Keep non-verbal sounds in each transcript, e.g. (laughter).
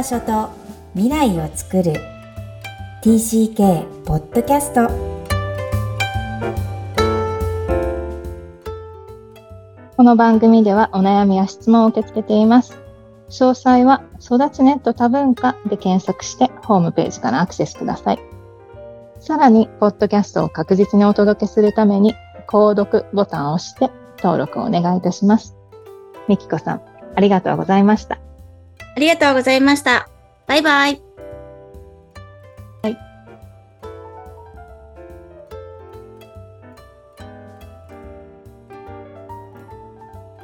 場所と未来を作る TCK ポッドキャストこの番組ではお悩みや質問を受け付けています。詳細は育ちネット多文化で検索してホームページからアクセスください。さらに、ポッドキャストを確実にお届けするために、購読ボタンを押して登録をお願いいたします。みきこさん、ありがとうございました。ありがとうございました。バイバイ。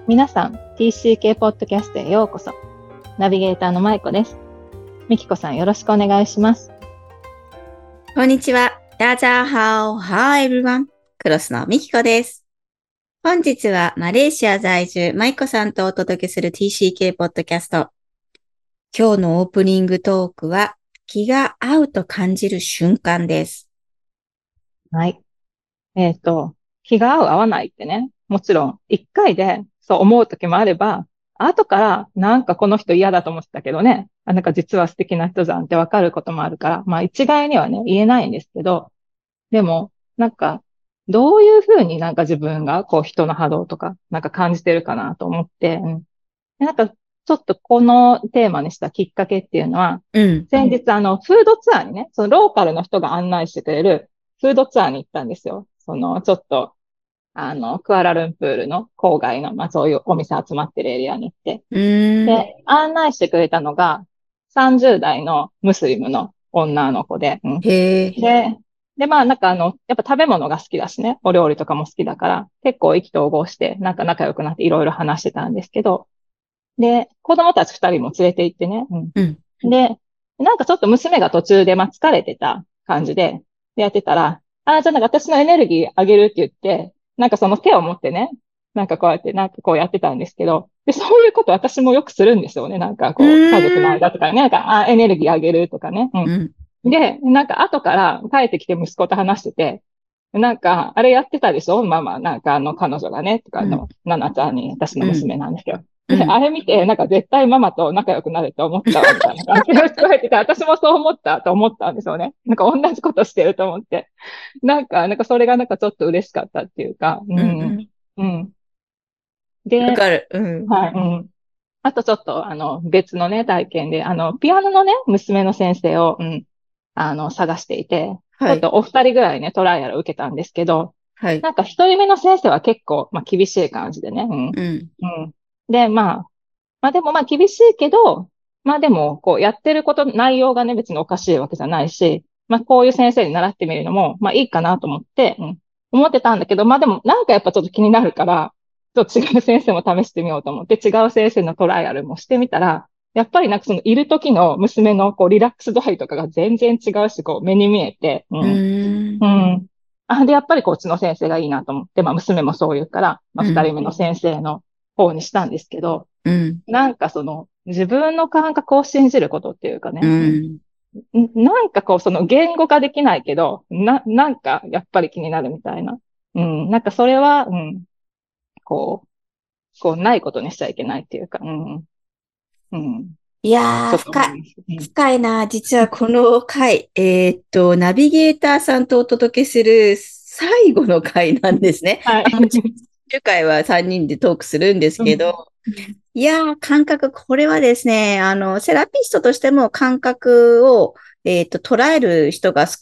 皆さん、TCK ポッドキャストへようこそ。ナビゲーターのまいこです。みきこさん、よろしくお願いします。こんにちは。大家好。Hi everyone. クロスのみきこです。本日はマレーシア在住、マイコさんとお届けする TCK ポッドキャスト。今日のオープニングトークは、気が合うと感じる瞬間です。はい。えっ、と、気が合う合わないってね、もちろん一回でそう思う時もあれば、後からなんかこの人嫌だと思ってたけどね、あなんか実は素敵な人じゃんってわかることもあるから、まあ一概にはね、言えないんですけど、でも、なんか、どういうふうになんか自分がこう人の波動とかなんか感じてるかなと思って、うん、なんかちょっとこのテーマにしたきっかけっていうのは、うん。先日あの、フードツアーにね、そのローカルの人が案内してくれるフードツアーに行ったんですよ。その、ちょっと、あの、クアラルンプールの郊外の、まあそういうお店集まってるエリアに行って。で、案内してくれたのが、30代のムスリムの女の子で、うん。で、で、まあなんかあの、やっぱ食べ物が好きだしね、お料理とかも好きだから、結構意気投合して、なんか仲良くなっていろいろ話してたんですけど、で、子供たち二人も連れて行ってね、うんうん。で、なんかちょっと娘が途中で、まあ、疲れてた感じで、でやってたら、ああ、じゃあなんか私のエネルギーあげるって言って、なんかその手を持ってね、なんかこうやって、なんかこうやってたんですけど、で、そういうこと私もよくするんですよね。なんかこう、家族の間とかね、なんか、あエネルギーあげるとかね。うんうん。で、なんか後から帰ってきて息子と話してて、なんか、あれやってたでしょ？ママ、なんかあの彼女がね、とか、あの、ナナちゃんに、私の娘なんですけど。うんで、(laughs) あれ見て、なんか絶対ママと仲良くなると思ったわ、みたいな感じで (laughs) 聞こえてて、私もそう思ったと思ったんですよね。なんか同じことしてると思って。なんか、なんかそれがなんかちょっと嬉しかったっていうか、う。うんん。うん。で、わかる。うん。はい、うん。あとちょっと、あの、別のね、体験で、あの、ピアノのね、娘の先生を、うん、あの、探していて、ちはい。ょっとお二人ぐらいね、トライアルを受けたんですけど、はい。なんか一人目の先生は結構、まあ厳しい感じでね、うん。うん。うん。で、まあ、まあでもまあ厳しいけど、まあでも、こうやってること、内容がね、別におかしいわけじゃないし、まあこういう先生に習ってみるのも、まあいいかなと思って、うん、思ってたんだけど、まあでもなんかやっぱちょっと気になるから、ちょっと違う先生も試してみようと思って、違う先生のトライアルもしてみたら、やっぱりなんかそのいる時の娘のこうリラックス度合いとかが全然違うし、こう目に見えて、う。うんんう。ん。あ、で、やっぱりこっちの先生がいいなと思って、まあ娘もそう言うから、まあうん二人目の先生の方にしたんですけど、うん。なんかその自分の感覚を信じることっていうかね、うん。んなんかこうその言語化できないけど、な、なんかやっぱり気になるみたいな。うん、なんかそれは、うん、こう、こうないことにしちゃいけないっていうか、うん、うん、いやー、深い。深いな。実はこの回、(laughs) えーっと、ナビゲーターさんとお届けする最後の回なんですね。はい。次回は3人でトークするんですけど、いやー、感覚、これはですね、あの、セラピストとしても感覚を、えーっと、捉える人が少、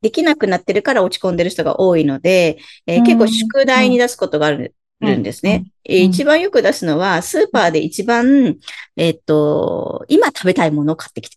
できなくなってるから落ち込んでる人が多いので、えーうん。結構宿題に出すことがある。うんるんですね。えーうん。一番よく出すのは、スーパーで一番、えーっと、今食べたいものを買ってきて。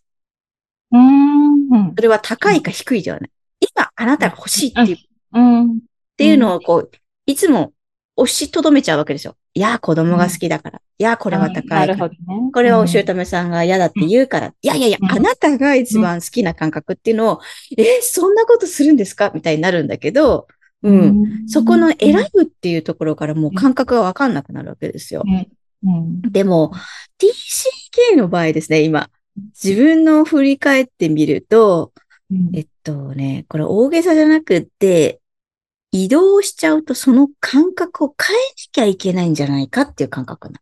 うん、うん。それは高いか低いではない。今あなたが欲しいっていう、っうん、ていうのをこう、いつも押しとどめちゃうわけですよ。いやー、子供が好きだから。いやー、これは高い。なるほどね。これはお姑さんが嫌だって言うから。いやいやいや、うんあなたが一番好きな感覚っていうのを、えーそんなことするんですか？みたいになるんだけど、うん。そこの選ぶっていうところからもう感覚がわかんなくなるわけですよ。うん、でも、TCK の場合ですね、今、自分の振り返ってみると、うんえっとね、これ大げさじゃなくって、移動しちゃうとその感覚を変えなきゃいけないんじゃないかっていう感覚な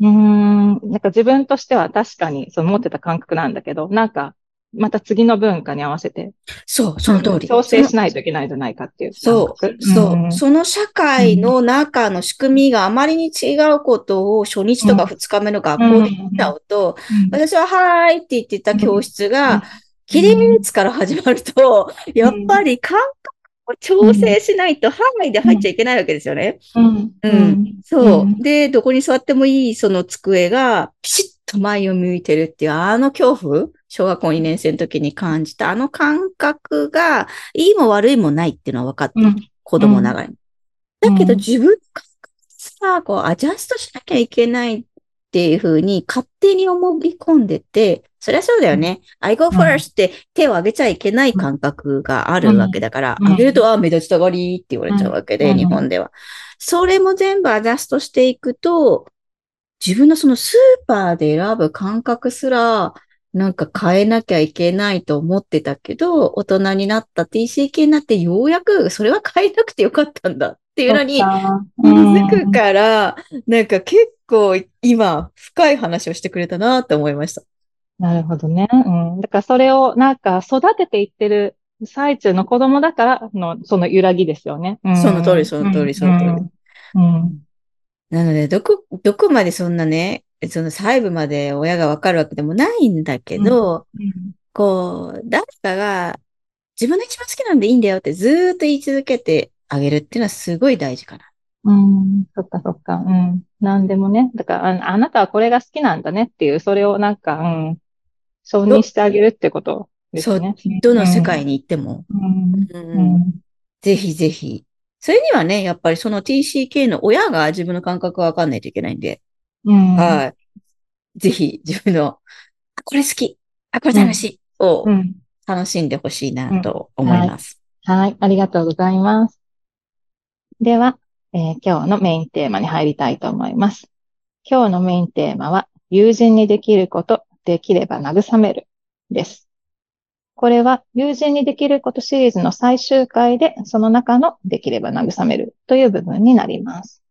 うーん、なんか自分としては確かにそう持ってた感覚なんだけど、なんか、また次の文化に合わせて、そう、その通り。調整しないといけないんじゃないかっていうそうそう、ん。その社会の中の仕組みがあまりに違うことを初日とか二日目の学校で見ちゃうと、私ははーいって言ってた教室が、起立から始まると、やっぱり感覚を調整しないと、はーいで入っちゃいけないわけですよね。うん。うんそう。んで、どこに座ってもいいその机が、ピシッと前を向いてるっていう、あの恐怖小学校2年生の時に感じた、あの感覚が、いいも悪いもないっていうのは分かってる、うん子供ながらに。だけどうん自分さ、こう、アジャストしなきゃいけないっていうふうに勝手に思い込んでて、そりゃそうだよね。I go うん。first って手を挙げちゃいけない感覚があるわけだから、うん。挙げると、あ、目立ちたがりって言われちゃうわけで、うん。日本では。それも全部アジャストしていくと、自分のそのスーパーで選ぶ感覚すら、なんか変えなきゃいけないと思ってたけど、大人になった TCK になってようやくそれは変えなくてよかったんだっていうのに気づくから、なんか結構今深い話をしてくれたなって思いました。なるほどね。うん。だからそれをなんか育てていってる最中の子供だからの、その揺らぎですよね。うんその通りその通りその通り。うん。うんなので、どこ、どこまでそんなね、その細部まで親がわかるわけでもないんだけど、こう、誰かが自分の一番好きなんでいいんだよってずーっと言い続けてあげるっていうのはすごい大事かな。うん。そっかそっか。うん。なんでもね。だからあ、あなたはこれが好きなんだねっていう、それをなんか、うん。承認してあげるってことですね。どの世界に行っても。ぜひぜひ。それにはね、やっぱりその TCK の親が自分の感覚がわかんないといけないんで、うん。はい。ぜひ自分の、あ、これ好き、あ、これ楽しい、をうん。楽しんでほしいなと思います。はい。ありがとうございます。では、えー今日のメインテーマに入りたいと思います。今日のメインテーマは、友人にできること、できれば慰めるです。これは、友人にできることシリーズの最終回で、その中のできれば慰めるという部分になります。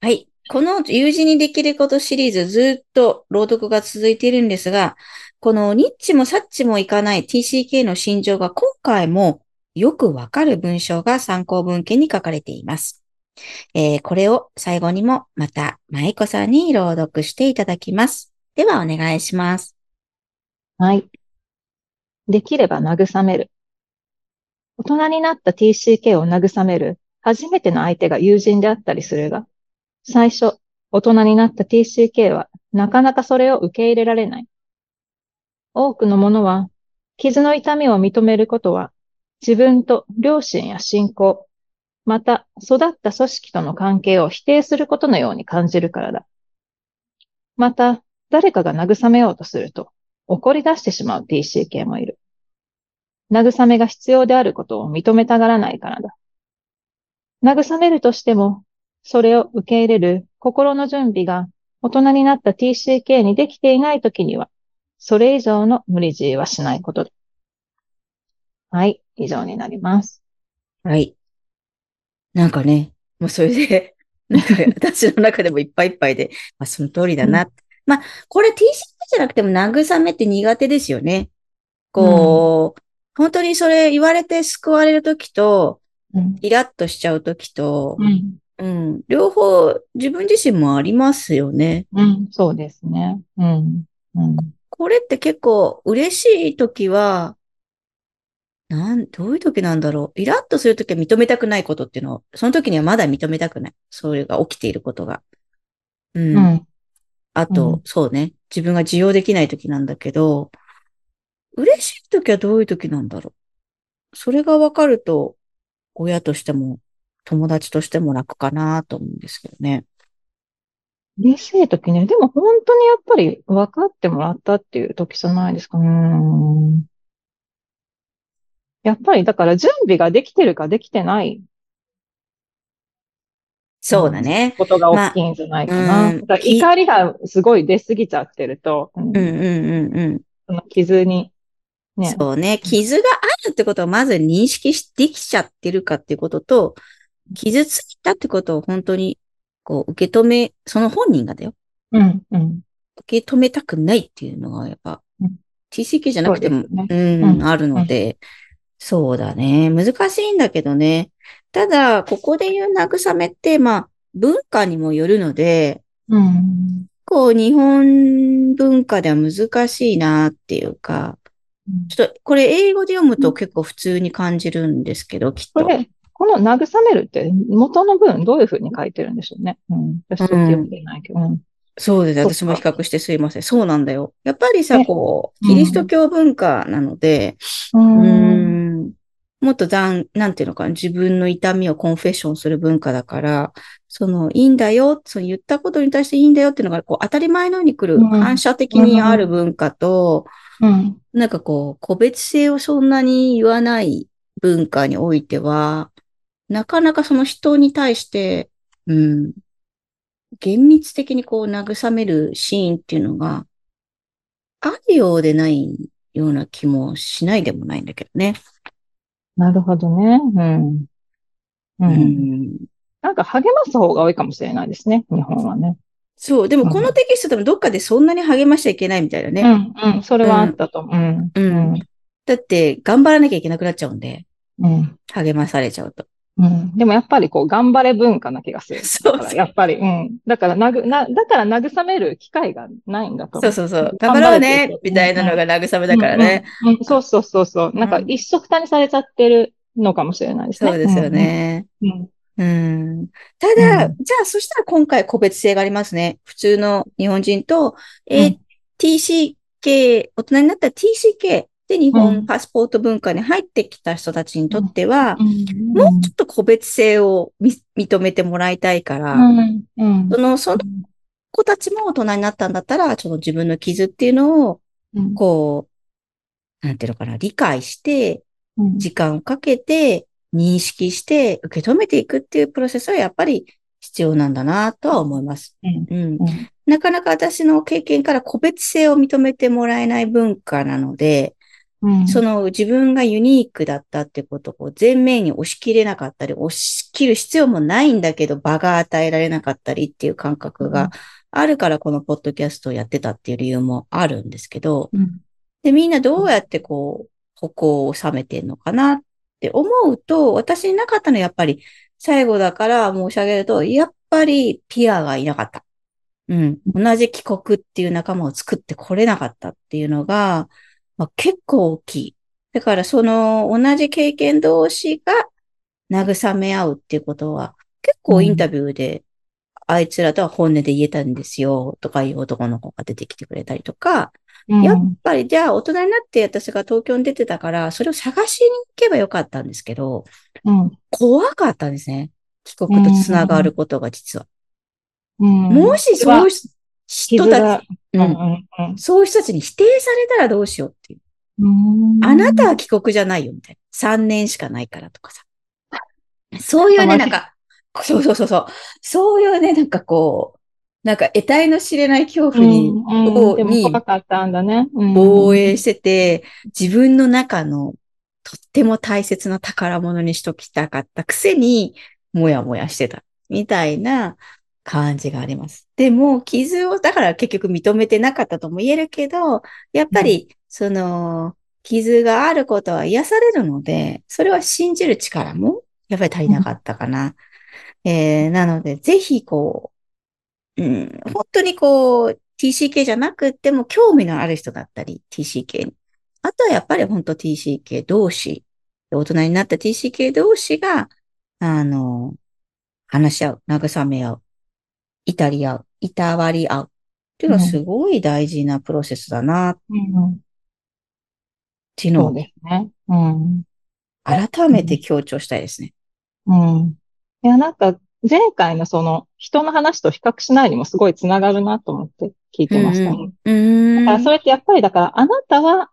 はい。この友人にできることシリーズずっと朗読が続いているんですが、このニッチもサッチもいかない TCK の心情が今回もよくわかる文章が参考文献に書かれています。えーこれを最後にもまた舞子さんに朗読していただきます。ではお願いします。はい。できれば慰める。大人になった TCK を慰める初めての相手が友人であったりするが、最初、大人になった TCK はなかなかそれを受け入れられない。多くのものは、傷の痛みを認めることは、自分と両親や信仰、また育った組織との関係を否定することのように感じるからだ。また、誰かが慰めようとすると、怒り出してしまう TCK もいる。慰めが必要であることを認めたがらないからだ。慰めるとしても、それを受け入れる心の準備が大人になった TCK にできていないときには、それ以上の無理強いはしないことだ。はい、以上になります。はい。なんかね、もうそれで、なんか私の中でもいっぱいいっぱいで、まあその通りだな。まあ、これ T シャツじゃなくても慰めって苦手ですよね。こう、本当にそれ言われて救われるときと、うん。イラッとしちゃうときとう、ん。うん、両方自分自身もありますよね。うん。そうですね。うん。うん。これって結構嬉しいときは、なん、どういう時なんだろう。イラッとするときは認めたくないことっていうのを、その時にはまだ認めたくない。それが起きていることが。うん。うん。あと、うんそうね。自分が受容できない時なんだけど、嬉しい時はどういう時なんだろう。それがわかると、親としても、友達としても楽かなと思うんですけどね。嬉しい時ね。でも本当にやっぱり分かってもらったっていう時じゃないですか。うーん。やっぱりだから準備ができてるかできてないそうだね。ことが大きいんじゃないかな。怒りがすごい出過ぎちゃってると、うんうんうんうんうん。その傷に、ね。そうね。傷があるってことをまず認識しできちゃってるかっていうことと、傷ついたってことを本当に、こう、受け止め、その本人がだよ。うん。うん。受け止めたくないっていうのが、やっぱうん TCK じゃなくても、そうですうん、うんあるので、そうだね。難しいんだけどね。ただ、ここで言う慰めって、まあ、文化にもよるので、うん。こう、日本文化では難しいなっていうか、ちょっと、これ英語で読むと結構普通に感じるんですけど、きっ。ことれ、この慰めるって元の文どういうふうに書いてるんでしょうね。うん。私ちょっと読んでないけど。うん。そうです私も比較してすいません。そうなんだよ。やっぱりさ、ねこう、うんキリスト教文化なので、ううーんもっと残、なんていうのかな、自分の痛みをコンフェッションする文化だから、その、いいんだよ、その言ったことに対していいんだよっていうのが、こう、当たり前のように来る、うん反射的にある文化と、うん。なんかこう、個別性をそんなに言わない文化においては、なかなかその人に対して、うん、厳密的にこう慰めるシーンっていうのが、あるようでないような気もしないでもないんだけどね。なるほどね。うん。う。うんん。なんか励ます方が多いかもしれないですね。日本はね。そう、でもうんこのテキストでもどっかでそんなに励ましちゃいけないみたいなね。うん。うん。それはあったと思う。うん。うんだって、頑張らなきゃいけなくなっちゃうんで、うん。励まされちゃうと。うん。でもやっぱりこう、頑張れ文化な気がする。(laughs) そうだからやっぱり、うん。だから、なぐ、な、だから慰める機会がないんだと思そうう。そうそう。頑張ろうねみたいなのが慰めだからね。うん。うんそうそうそうそう。なんかうん一緒くたにされちゃってるのかもしれないですね。そうですよね。うん。うん。ただ、うんじゃあ、そしたら今回個別性がありますね。普通の日本人と、えーうん TCK、大人になったら TCK で日う本んパスポート文化に入ってきた人たちにとっては、うん。もうちょっと個別性をみ認めてもらいたいから、うん。うん。その、その子たちも大人になったんだったら、その自分の傷っていうのを、うんこう、なんていうのかな、理解して、うん時間をかけて、認識して、受け止めていくっていうプロセスはやっぱり必要なんだなとは思います。うんなかなか私の経験から個別性を認めてもらえない文化なので、うんその自分がユニークだったってことをこう前面に押し切れなかったり、押し切る必要もないんだけど場が与えられなかったりっていう感覚があるからこのポッドキャストをやってたっていう理由もあるんですけど、うんで、みんなどうやってこう、矛を収めてんのかなって思うと、私になかったのはやっぱり最後だから申し上げると、やっぱりピアがいなかった。うん。同じ帰国っていう仲間を作ってこれなかったっていうのが、まあ、結構大きい。だからその同じ経験同士が慰め合うっていうことは、結構インタビューで、あいつらとは本音で言えたんですよ、とかいう男の子が出てきてくれたりとか、うんやっぱりじゃあ大人になって私が東京に出てたから、それを探しに行けばよかったんですけど、うん怖かったんですね。帰国とつながることが実は。うんもしそういう人傷たがち、ううんんうんそういう人たちに否定されたらどうしようっていう。うんあなたは帰国じゃないよみたいな。3年しかないからとかさ。そういうね、なんか、そうそうそうそう。そういうね、なんかこう、なんか得体の知れない恐怖に、うん怖かったんだね。うん防衛してて、自分の中のとっても大切な宝物にしときたかったくせに、もやもやしてた。みたいな感じがあります。でも、傷を、だから結局認めてなかったとも言えるけど、やっぱり、その、傷があることは癒されるので、それは信じる力も、やっぱり足りなかったかな。えー、なので、ぜひ、こう、うん、本当にこう、TCK じゃなくっても興味のある人だったり、TCK に。あとはやっぱり本当 TCK 同士、大人になった TCK 同士が、あの、話し合う、慰め合う、至り合う、いたわり合う。っていうのはすごい大事なプロセスだな、っうんていうのをね。うん。改めて強調したいですね。うん。いや、なんか、前回のその、人の話と比較しないにもすごいつながるなと思って聞いてましたね。うーん。だからそれってやっぱりだから、あなたは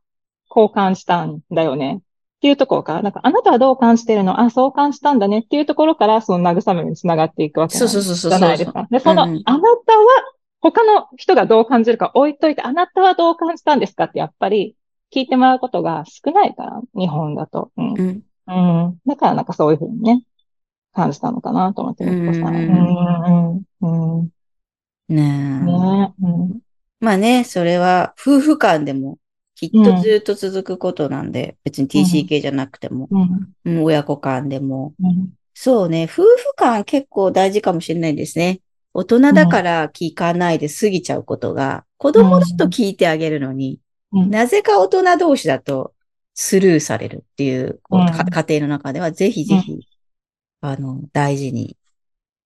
こう感じたんだよね。っていうところか？ら、なんかあなたはどう感じてるの？あ、そう感じたんだねっていうところから、その慰めにつながっていくわけなんそうそうそうそうじゃないですか。で、その、あなたは、他の人がどう感じるか置いといて、あなたはどう感じたんですかってやっぱり聞いてもらうことが少ないから、日本だと。うん。うん。うん。だからなんかそういうふうにね、感じたのかなと思って、みさん。ううんん。うん。うん。ねえ。ね。うん。まあね、それは夫婦間でもきっとずっと続くことなんで、別に TCK じゃなくても、うん。うん親子間でも。うん。そうね、夫婦間結構大事かもしれないですね。大人だから聞かないで過ぎちゃうことが、子供だと聞いてあげるのに、うんなぜか大人同士だとスルーされるっていう、こううんか家庭の中ではぜひぜひ、あの、大事に、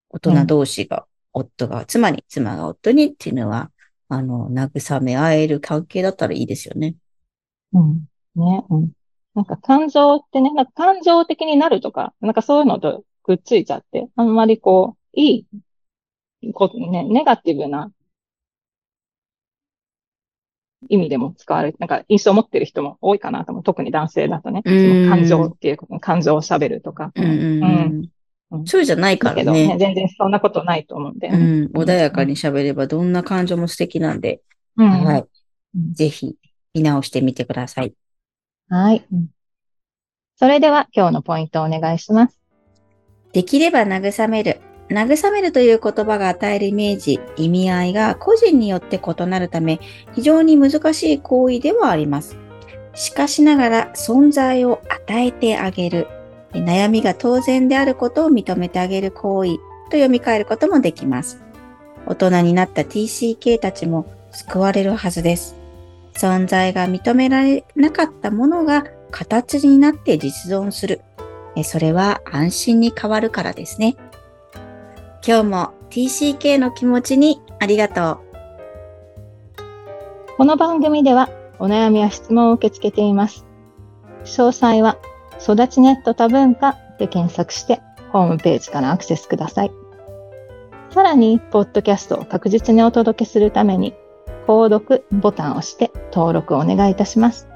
大人同士が、夫が妻に、妻が夫にっていうのは、あの、慰め合える関係だったらいいですよね。うん。ね。うん。なんか感情ってね、なんか感情的になるとか、なんかそういうのとくっついちゃって、あんまりこう、いい、こうね、ネガティブな意味でも使われて、なんか印象を持ってる人も多いかなと思う。特に男性だとね。そうんの感情っていうこと、感情を喋るとか。うんうん。そうじゃないからね、ね。全然そんなことないと思うんで。うん。穏やかに喋ればどんな感情も素敵なんで、うんはい。うんぜひ見直してみてください。はい。それでは今日のポイントをお願いします。できれば慰める。慰めるという言葉が与えるイメージ、意味合いが個人によって異なるため、非常に難しい行為ではあります。しかしながら存在を与えてあげる。悩みが当然であることを認めてあげる行為と読み替えることもできます。大人になった TCK たちも救われるはずです。存在が認められなかったものが形になって実存する。それは安心に変わるからですね。今日も TCK の気持ちにありがとう。この番組ではお悩みや質問を受け付けています。詳細は育ちネット多文化で検索してホームページからアクセスください。さらに、ポッドキャストを確実にお届けするために、購読ボタンを押して登録をお願いいたします。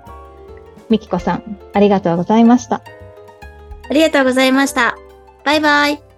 みきこさん、ありがとうございました。ありがとうございました。バイバイ。